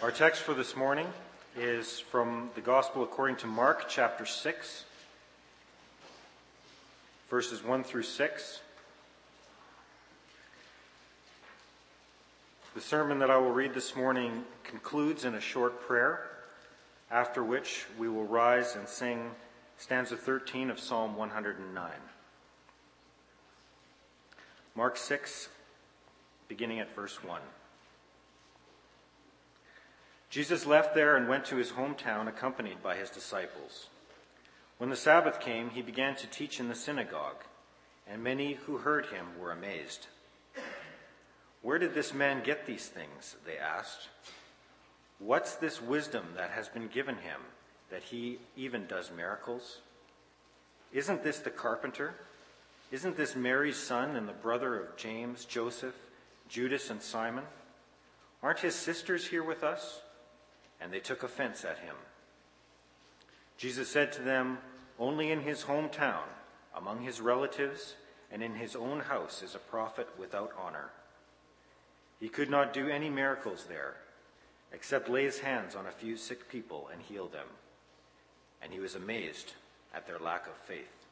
Our text for this morning is from the Gospel according to Mark, chapter 6, verses 1 through 6. The sermon that I will read this morning concludes in a short prayer, after which we will rise and sing stanza 13 of Psalm 109. Mark 6, beginning at verse 1. Jesus left there and went to his hometown accompanied by his disciples. When the Sabbath came, he began to teach in the synagogue, and many who heard him were amazed. Where did this man get these things? They asked. What's this wisdom that has been given him that he even does miracles? Isn't this the carpenter? Isn't this Mary's son and the brother of James, Joseph, Judas, and Simon? Aren't his sisters here with us? And they took offense at him. Jesus said to them, Only in his hometown, among his relatives, and in his own house is a prophet without honor. He could not do any miracles there, except lay his hands on a few sick people and heal them. And he was amazed at their lack of faith.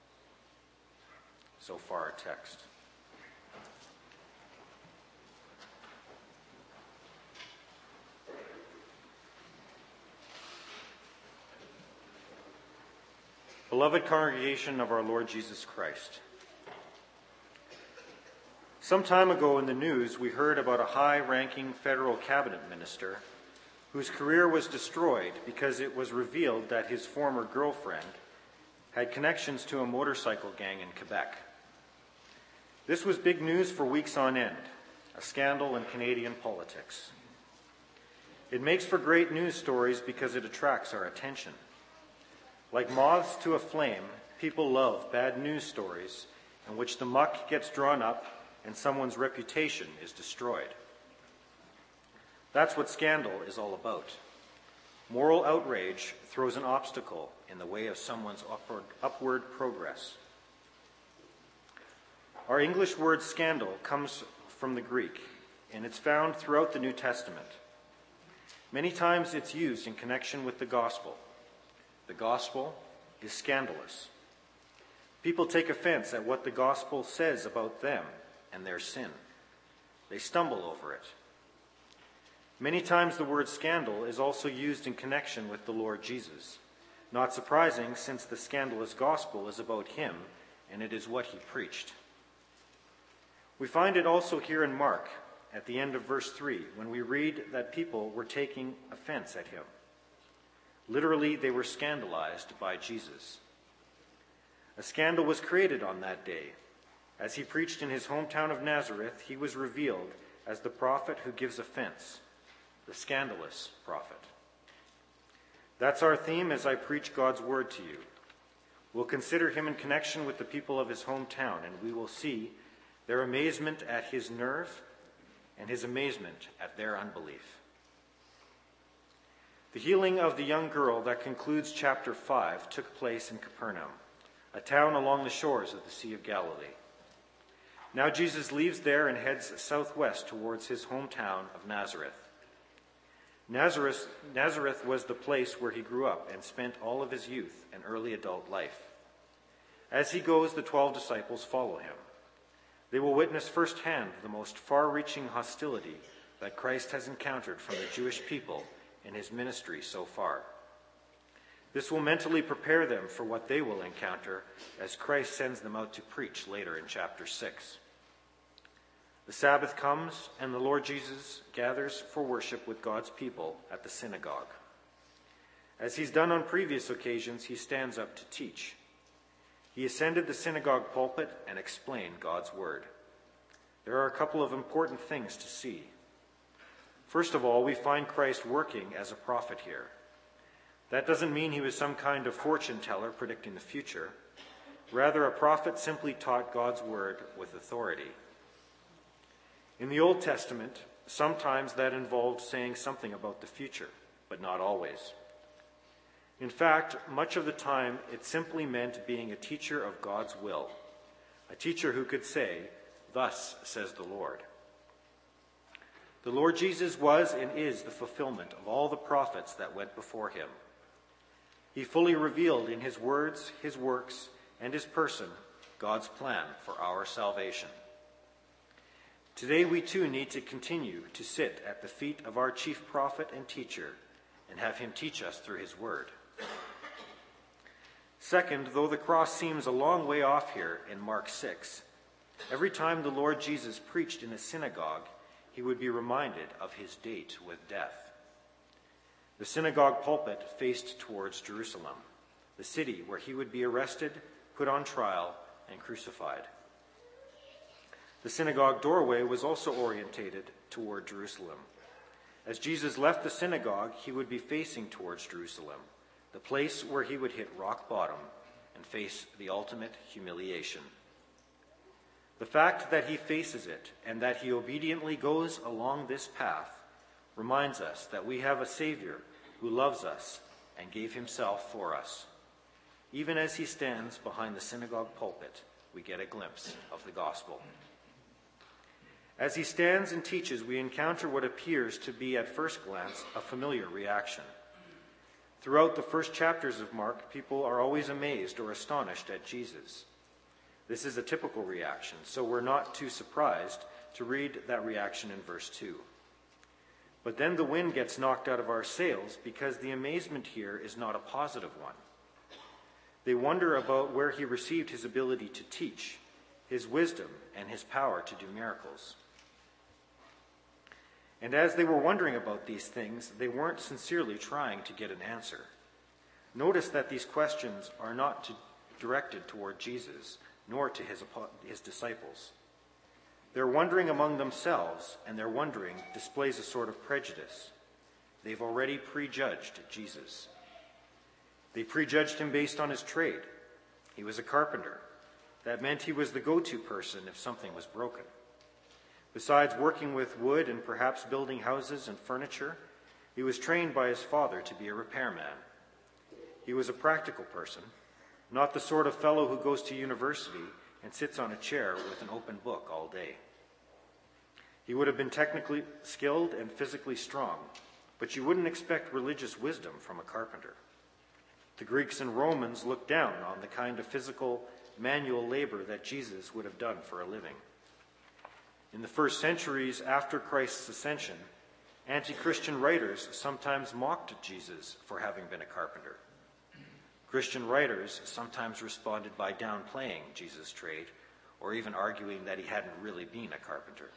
So far, our text. Beloved congregation of our Lord Jesus Christ. Some time ago in the news, we heard about a high ranking federal cabinet minister whose career was destroyed because it was revealed that his former girlfriend had connections to a motorcycle gang in Quebec. This was big news for weeks on end, a scandal in Canadian politics. It makes for great news stories because it attracts our attention. Like moths to a flame, people love bad news stories in which the muck gets drawn up and someone's reputation is destroyed. That's what scandal is all about. Moral outrage throws an obstacle in the way of someone's upward, upward progress. Our English word scandal comes from the Greek, and it's found throughout the New Testament. Many times it's used in connection with the gospel. The gospel is scandalous. People take offense at what the gospel says about them and their sin. They stumble over it. Many times the word scandal is also used in connection with the Lord Jesus. Not surprising, since the scandalous gospel is about him and it is what he preached. We find it also here in Mark at the end of verse 3 when we read that people were taking offense at him. Literally, they were scandalized by Jesus. A scandal was created on that day. As he preached in his hometown of Nazareth, he was revealed as the prophet who gives offense, the scandalous prophet. That's our theme as I preach God's word to you. We'll consider him in connection with the people of his hometown, and we will see their amazement at his nerve and his amazement at their unbelief. The healing of the young girl that concludes chapter 5 took place in Capernaum, a town along the shores of the Sea of Galilee. Now Jesus leaves there and heads southwest towards his hometown of Nazareth. Nazareth, Nazareth was the place where he grew up and spent all of his youth and early adult life. As he goes, the twelve disciples follow him. They will witness firsthand the most far reaching hostility that Christ has encountered from the Jewish people in his ministry so far. This will mentally prepare them for what they will encounter as Christ sends them out to preach later in chapter 6. The Sabbath comes, and the Lord Jesus gathers for worship with God's people at the synagogue. As he's done on previous occasions, he stands up to teach. He ascended the synagogue pulpit and explained God's word. There are a couple of important things to see. First of all, we find Christ working as a prophet here. That doesn't mean he was some kind of fortune teller predicting the future. Rather, a prophet simply taught God's word with authority. In the Old Testament, sometimes that involved saying something about the future, but not always. In fact, much of the time, it simply meant being a teacher of God's will, a teacher who could say, Thus says the Lord. The Lord Jesus was and is the fulfillment of all the prophets that went before him. He fully revealed in his words, his works, and his person God's plan for our salvation. Today, we too need to continue to sit at the feet of our chief prophet and teacher and have him teach us through his word. Second, though the cross seems a long way off here in Mark 6, every time the Lord Jesus preached in a synagogue, he would be reminded of his date with death. The synagogue pulpit faced towards Jerusalem, the city where he would be arrested, put on trial, and crucified. The synagogue doorway was also orientated toward Jerusalem. As Jesus left the synagogue, he would be facing towards Jerusalem, the place where he would hit rock bottom and face the ultimate humiliation. The fact that he faces it and that he obediently goes along this path reminds us that we have a Savior who loves us and gave himself for us. Even as he stands behind the synagogue pulpit, we get a glimpse of the gospel. As he stands and teaches, we encounter what appears to be, at first glance, a familiar reaction. Throughout the first chapters of Mark, people are always amazed or astonished at Jesus. This is a typical reaction, so we're not too surprised to read that reaction in verse 2. But then the wind gets knocked out of our sails because the amazement here is not a positive one. They wonder about where he received his ability to teach, his wisdom, and his power to do miracles. And as they were wondering about these things, they weren't sincerely trying to get an answer. Notice that these questions are not to, directed toward Jesus, nor to his, his disciples. They're wondering among themselves, and their wondering displays a sort of prejudice. They've already prejudged Jesus. They prejudged him based on his trade. He was a carpenter. That meant he was the go to person if something was broken. Besides working with wood and perhaps building houses and furniture, he was trained by his father to be a repairman. He was a practical person, not the sort of fellow who goes to university and sits on a chair with an open book all day. He would have been technically skilled and physically strong, but you wouldn't expect religious wisdom from a carpenter. The Greeks and Romans looked down on the kind of physical manual labor that Jesus would have done for a living. In the first centuries after Christ's ascension, anti Christian writers sometimes mocked Jesus for having been a carpenter. Christian writers sometimes responded by downplaying Jesus' trade or even arguing that he hadn't really been a carpenter.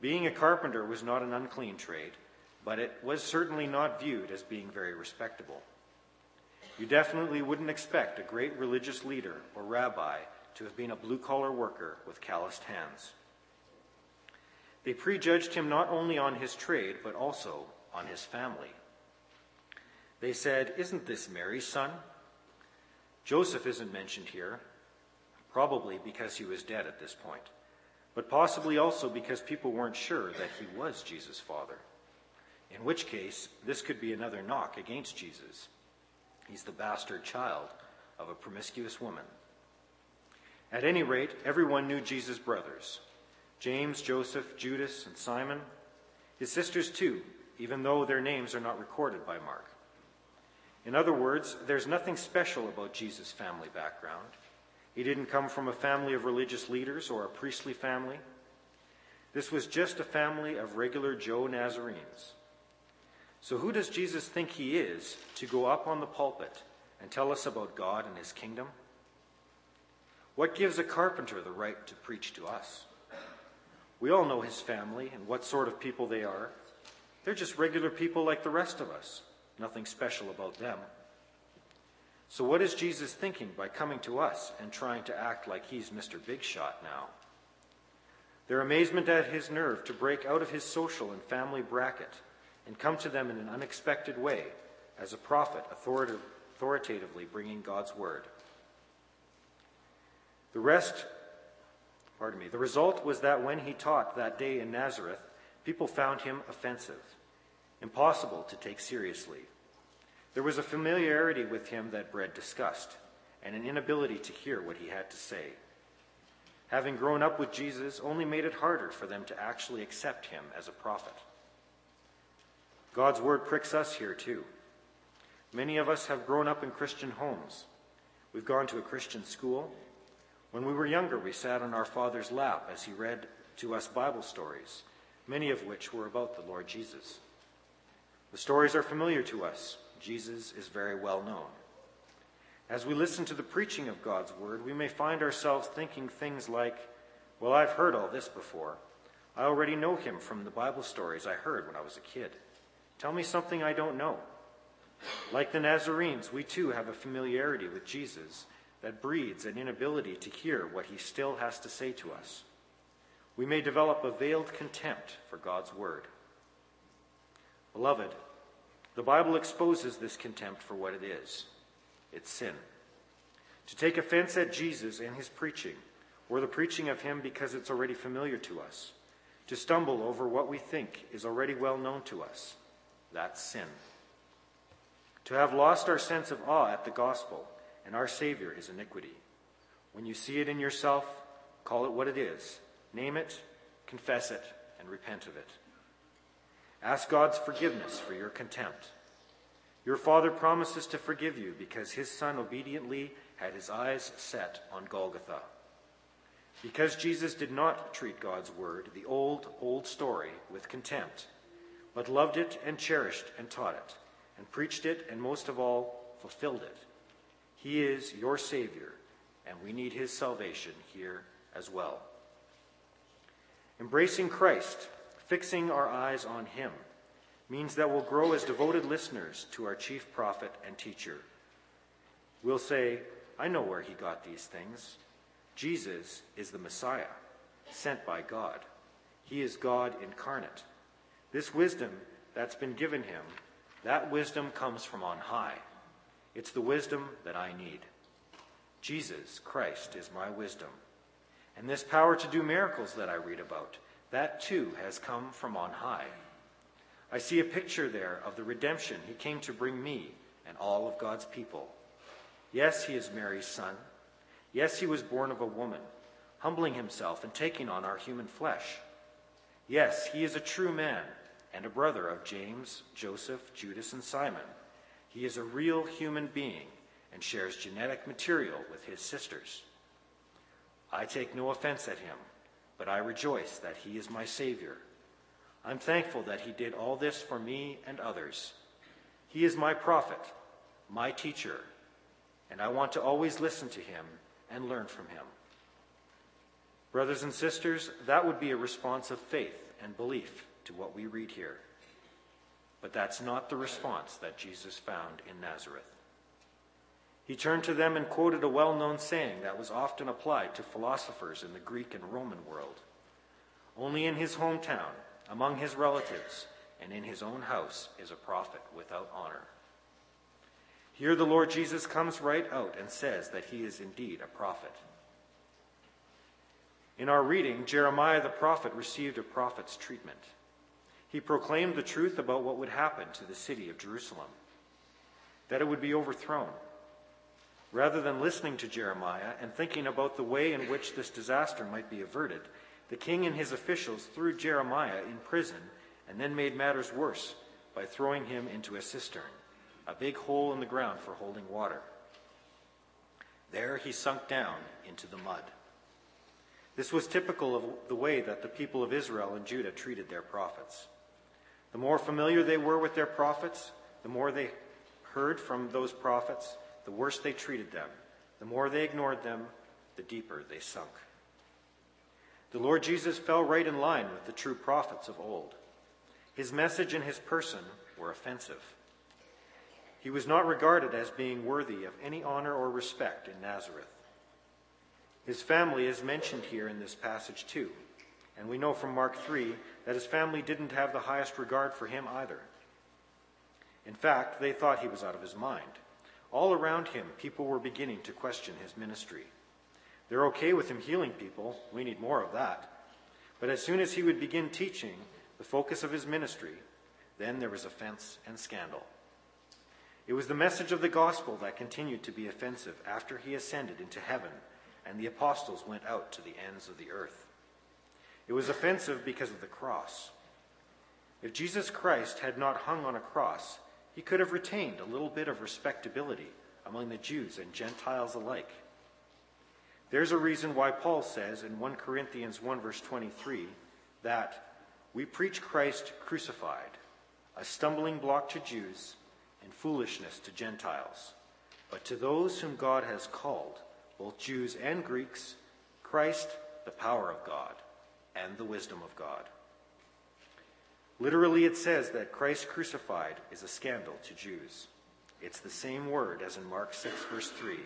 Being a carpenter was not an unclean trade, but it was certainly not viewed as being very respectable. You definitely wouldn't expect a great religious leader or rabbi to have been a blue collar worker with calloused hands. They prejudged him not only on his trade, but also on his family. They said, Isn't this Mary's son? Joseph isn't mentioned here, probably because he was dead at this point, but possibly also because people weren't sure that he was Jesus' father. In which case, this could be another knock against Jesus. He's the bastard child of a promiscuous woman. At any rate, everyone knew Jesus' brothers James, Joseph, Judas, and Simon. His sisters, too, even though their names are not recorded by Mark. In other words, there's nothing special about Jesus' family background. He didn't come from a family of religious leaders or a priestly family. This was just a family of regular Joe Nazarenes. So, who does Jesus think he is to go up on the pulpit and tell us about God and his kingdom? What gives a carpenter the right to preach to us? We all know his family and what sort of people they are. They're just regular people like the rest of us. Nothing special about them. So, what is Jesus thinking by coming to us and trying to act like he's Mr. Big Shot now? Their amazement at his nerve to break out of his social and family bracket and come to them in an unexpected way as a prophet authoritatively bringing God's word. The rest, pardon me, the result was that when he taught that day in Nazareth, people found him offensive, impossible to take seriously. There was a familiarity with him that bred disgust and an inability to hear what he had to say. having grown up with Jesus, only made it harder for them to actually accept him as a prophet. God's word pricks us here too. Many of us have grown up in Christian homes. We've gone to a Christian school. When we were younger, we sat on our father's lap as he read to us Bible stories, many of which were about the Lord Jesus. The stories are familiar to us. Jesus is very well known. As we listen to the preaching of God's word, we may find ourselves thinking things like, Well, I've heard all this before. I already know him from the Bible stories I heard when I was a kid. Tell me something I don't know. Like the Nazarenes, we too have a familiarity with Jesus that breeds an inability to hear what he still has to say to us. We may develop a veiled contempt for God's word. Beloved, the Bible exposes this contempt for what it is it's sin. To take offense at Jesus and his preaching, or the preaching of him because it's already familiar to us, to stumble over what we think is already well known to us, that's sin. To have lost our sense of awe at the gospel and our Savior is iniquity. When you see it in yourself, call it what it is, name it, confess it, and repent of it. Ask God's forgiveness for your contempt. Your Father promises to forgive you because his Son obediently had his eyes set on Golgotha. Because Jesus did not treat God's word, the old, old story, with contempt, but loved it and cherished and taught it, and preached it, and most of all, fulfilled it. He is your Savior, and we need his salvation here as well. Embracing Christ, fixing our eyes on him, means that we'll grow as devoted listeners to our chief prophet and teacher. We'll say, I know where he got these things. Jesus is the Messiah, sent by God. He is God incarnate. This wisdom that's been given him, that wisdom comes from on high. It's the wisdom that I need. Jesus Christ is my wisdom. And this power to do miracles that I read about, that too has come from on high. I see a picture there of the redemption he came to bring me and all of God's people. Yes, he is Mary's son. Yes, he was born of a woman, humbling himself and taking on our human flesh. Yes, he is a true man and a brother of James, Joseph, Judas, and Simon. He is a real human being and shares genetic material with his sisters. I take no offense at him, but I rejoice that he is my Savior I'm thankful that he did all this for me and others. He is my prophet, my teacher, and I want to always listen to him and learn from him. Brothers and sisters, that would be a response of faith and belief to what we read here. But that's not the response that Jesus found in Nazareth. He turned to them and quoted a well known saying that was often applied to philosophers in the Greek and Roman world. Only in his hometown among his relatives and in his own house is a prophet without honor. Here the Lord Jesus comes right out and says that he is indeed a prophet. In our reading, Jeremiah the prophet received a prophet's treatment. He proclaimed the truth about what would happen to the city of Jerusalem, that it would be overthrown. Rather than listening to Jeremiah and thinking about the way in which this disaster might be averted, the king and his officials threw Jeremiah in prison and then made matters worse by throwing him into a cistern, a big hole in the ground for holding water. There he sunk down into the mud. This was typical of the way that the people of Israel and Judah treated their prophets. The more familiar they were with their prophets, the more they heard from those prophets, the worse they treated them. The more they ignored them, the deeper they sunk. The Lord Jesus fell right in line with the true prophets of old. His message and his person were offensive. He was not regarded as being worthy of any honor or respect in Nazareth. His family is mentioned here in this passage too, and we know from Mark 3 that his family didn't have the highest regard for him either. In fact, they thought he was out of his mind. All around him, people were beginning to question his ministry. They're okay with him healing people. We need more of that. But as soon as he would begin teaching, the focus of his ministry, then there was offense and scandal. It was the message of the gospel that continued to be offensive after he ascended into heaven and the apostles went out to the ends of the earth. It was offensive because of the cross. If Jesus Christ had not hung on a cross, he could have retained a little bit of respectability among the Jews and Gentiles alike. There's a reason why Paul says in 1 Corinthians 1, verse 23, that we preach Christ crucified, a stumbling block to Jews and foolishness to Gentiles. But to those whom God has called, both Jews and Greeks, Christ, the power of God and the wisdom of God. Literally, it says that Christ crucified is a scandal to Jews. It's the same word as in Mark 6, verse 3.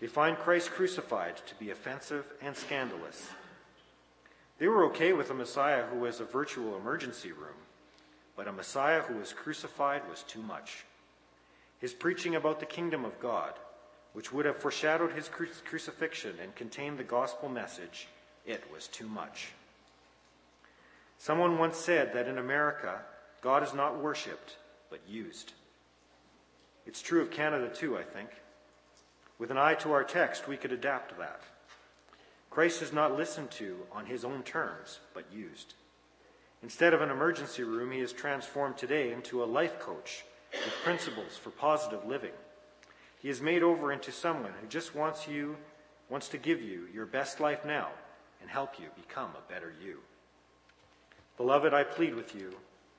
They find Christ crucified to be offensive and scandalous. They were okay with a Messiah who was a virtual emergency room, but a Messiah who was crucified was too much. His preaching about the kingdom of God, which would have foreshadowed his cru- crucifixion and contained the gospel message, it was too much. Someone once said that in America, God is not worshipped, but used. It's true of Canada too, I think. With an eye to our text, we could adapt that. Christ is not listened to on his own terms, but used. Instead of an emergency room, he is transformed today into a life coach with principles for positive living. He is made over into someone who just wants you, wants to give you your best life now and help you become a better you. Beloved, I plead with you,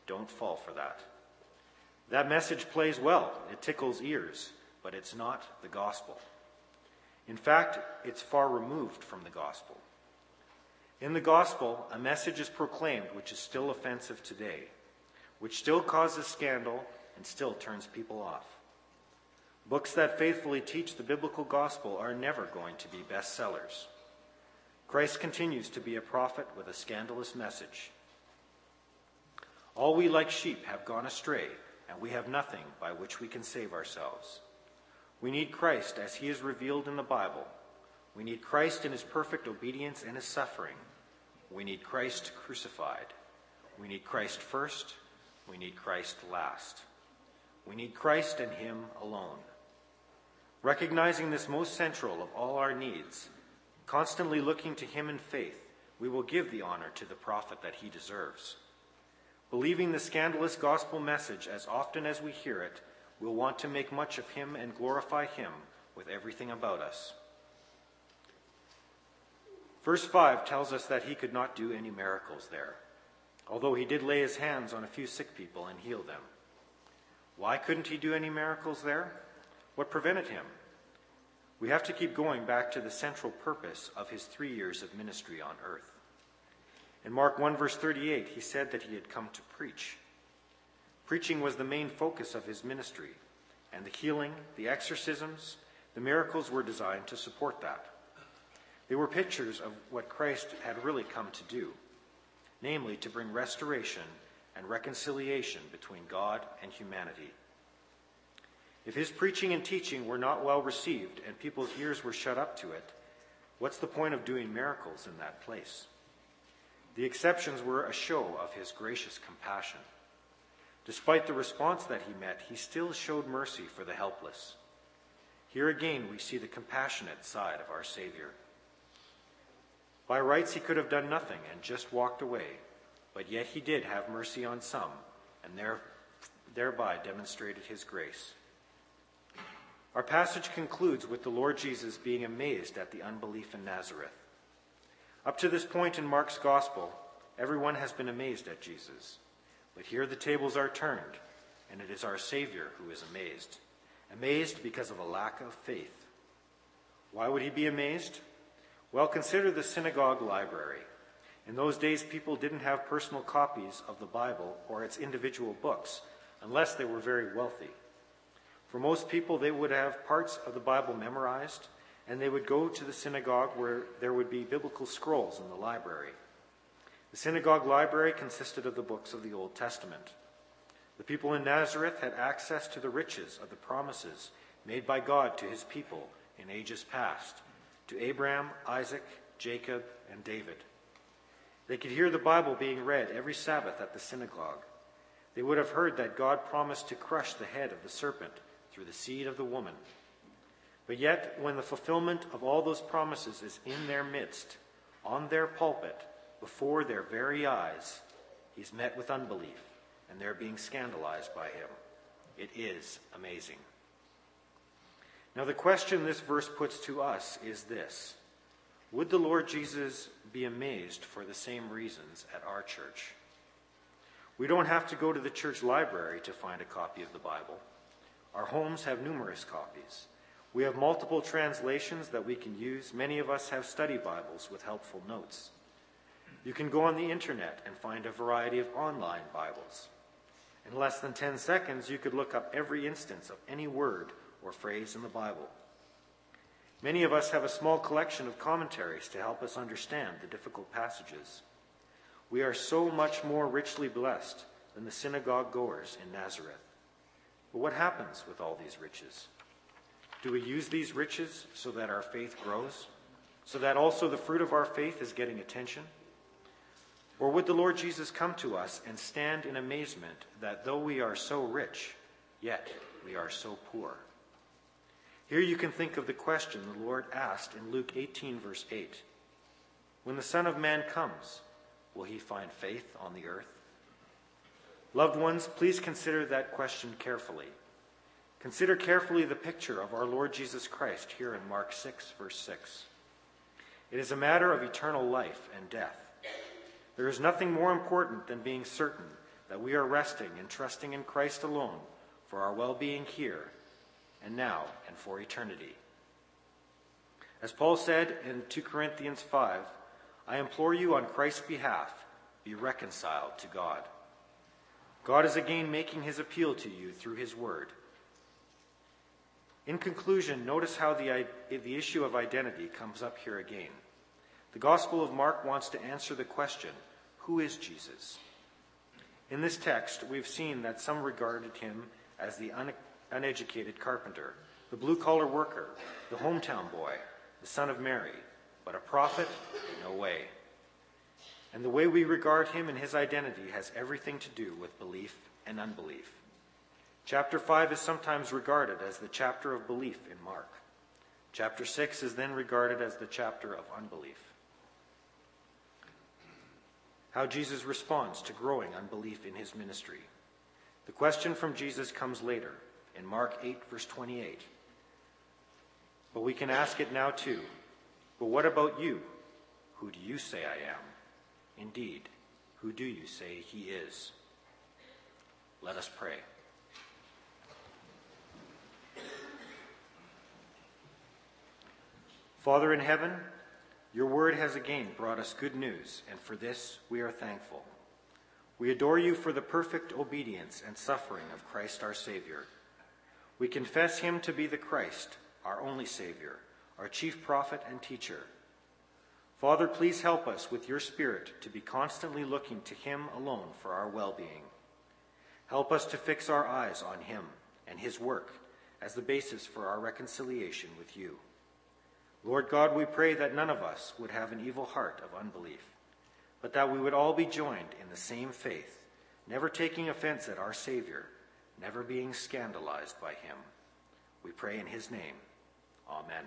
don't fall for that. That message plays well, it tickles ears, but it's not the gospel. In fact, it's far removed from the gospel. In the gospel, a message is proclaimed which is still offensive today, which still causes scandal and still turns people off. Books that faithfully teach the biblical gospel are never going to be bestsellers. Christ continues to be a prophet with a scandalous message. All we like sheep have gone astray, and we have nothing by which we can save ourselves. We need Christ as he is revealed in the Bible. We need Christ in his perfect obedience and his suffering. We need Christ crucified. We need Christ first. We need Christ last. We need Christ and him alone. Recognizing this most central of all our needs, constantly looking to him in faith, we will give the honor to the prophet that he deserves. Believing the scandalous gospel message as often as we hear it, we'll want to make much of him and glorify him with everything about us. Verse 5 tells us that he could not do any miracles there, although he did lay his hands on a few sick people and heal them. Why couldn't he do any miracles there? What prevented him? We have to keep going back to the central purpose of his three years of ministry on earth. In Mark 1, verse 38, he said that he had come to preach. Preaching was the main focus of his ministry, and the healing, the exorcisms, the miracles were designed to support that. They were pictures of what Christ had really come to do, namely to bring restoration and reconciliation between God and humanity. If his preaching and teaching were not well received and people's ears were shut up to it, what's the point of doing miracles in that place? The exceptions were a show of his gracious compassion. Despite the response that he met, he still showed mercy for the helpless. Here again, we see the compassionate side of our Savior. By rights, he could have done nothing and just walked away, but yet he did have mercy on some, and there, thereby demonstrated his grace. Our passage concludes with the Lord Jesus being amazed at the unbelief in Nazareth. Up to this point in Mark's gospel, everyone has been amazed at Jesus. But here the tables are turned, and it is our Savior who is amazed. Amazed because of a lack of faith. Why would he be amazed? Well, consider the synagogue library. In those days, people didn't have personal copies of the Bible or its individual books unless they were very wealthy. For most people, they would have parts of the Bible memorized, and they would go to the synagogue where there would be biblical scrolls in the library. The synagogue library consisted of the books of the Old Testament. The people in Nazareth had access to the riches of the promises made by God to his people in ages past, to Abraham, Isaac, Jacob, and David. They could hear the Bible being read every Sabbath at the synagogue. They would have heard that God promised to crush the head of the serpent through the seed of the woman. But yet, when the fulfillment of all those promises is in their midst, on their pulpit, before their very eyes, he's met with unbelief, and they're being scandalized by him. It is amazing. Now, the question this verse puts to us is this Would the Lord Jesus be amazed for the same reasons at our church? We don't have to go to the church library to find a copy of the Bible. Our homes have numerous copies. We have multiple translations that we can use. Many of us have study Bibles with helpful notes. You can go on the internet and find a variety of online Bibles. In less than 10 seconds, you could look up every instance of any word or phrase in the Bible. Many of us have a small collection of commentaries to help us understand the difficult passages. We are so much more richly blessed than the synagogue goers in Nazareth. But what happens with all these riches? Do we use these riches so that our faith grows? So that also the fruit of our faith is getting attention? Or would the Lord Jesus come to us and stand in amazement that though we are so rich, yet we are so poor? Here you can think of the question the Lord asked in Luke 18, verse 8 When the Son of Man comes, will he find faith on the earth? Loved ones, please consider that question carefully. Consider carefully the picture of our Lord Jesus Christ here in Mark 6, verse 6. It is a matter of eternal life and death. There is nothing more important than being certain that we are resting and trusting in Christ alone for our well being here and now and for eternity. As Paul said in 2 Corinthians 5, I implore you on Christ's behalf, be reconciled to God. God is again making his appeal to you through his word. In conclusion, notice how the, the issue of identity comes up here again. The Gospel of Mark wants to answer the question who is Jesus? In this text, we've seen that some regarded him as the un- uneducated carpenter, the blue collar worker, the hometown boy, the son of Mary, but a prophet? No way. And the way we regard him and his identity has everything to do with belief and unbelief. Chapter 5 is sometimes regarded as the chapter of belief in Mark. Chapter 6 is then regarded as the chapter of unbelief. How Jesus responds to growing unbelief in his ministry. The question from Jesus comes later in Mark 8, verse 28. But we can ask it now too. But what about you? Who do you say I am? Indeed, who do you say he is? Let us pray. Father in heaven, your word has again brought us good news, and for this we are thankful. We adore you for the perfect obedience and suffering of Christ our Savior. We confess him to be the Christ, our only Savior, our chief prophet and teacher. Father, please help us with your Spirit to be constantly looking to him alone for our well being. Help us to fix our eyes on him and his work as the basis for our reconciliation with you. Lord God, we pray that none of us would have an evil heart of unbelief, but that we would all be joined in the same faith, never taking offense at our Savior, never being scandalized by him. We pray in his name. Amen.